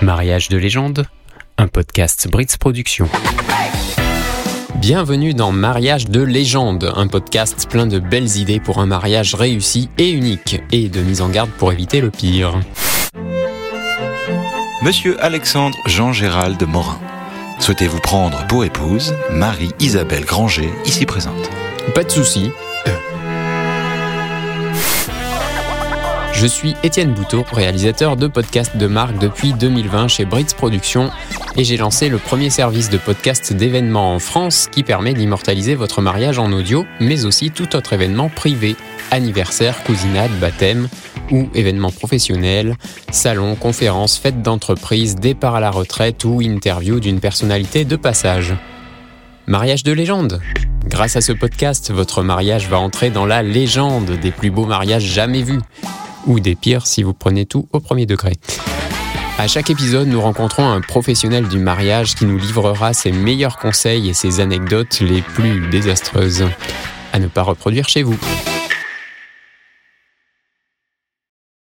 Mariage de légende, un podcast Brits Productions. Bienvenue dans Mariage de légende, un podcast plein de belles idées pour un mariage réussi et unique, et de mise en garde pour éviter le pire. Monsieur Alexandre Jean-Gérald Morin. Souhaitez-vous prendre pour épouse Marie-Isabelle Granger, ici présente? Pas de souci. Je suis Étienne Bouteau, réalisateur de podcasts de marque depuis 2020 chez Brits Productions. Et j'ai lancé le premier service de podcast d'événements en France qui permet d'immortaliser votre mariage en audio, mais aussi tout autre événement privé, anniversaire, cousinade, baptême ou événement professionnel, salon, conférence, fête d'entreprise, départ à la retraite ou interview d'une personnalité de passage. Mariage de légende. Grâce à ce podcast, votre mariage va entrer dans la légende des plus beaux mariages jamais vus ou des pires si vous prenez tout au premier degré. À chaque épisode, nous rencontrons un professionnel du mariage qui nous livrera ses meilleurs conseils et ses anecdotes les plus désastreuses à ne pas reproduire chez vous.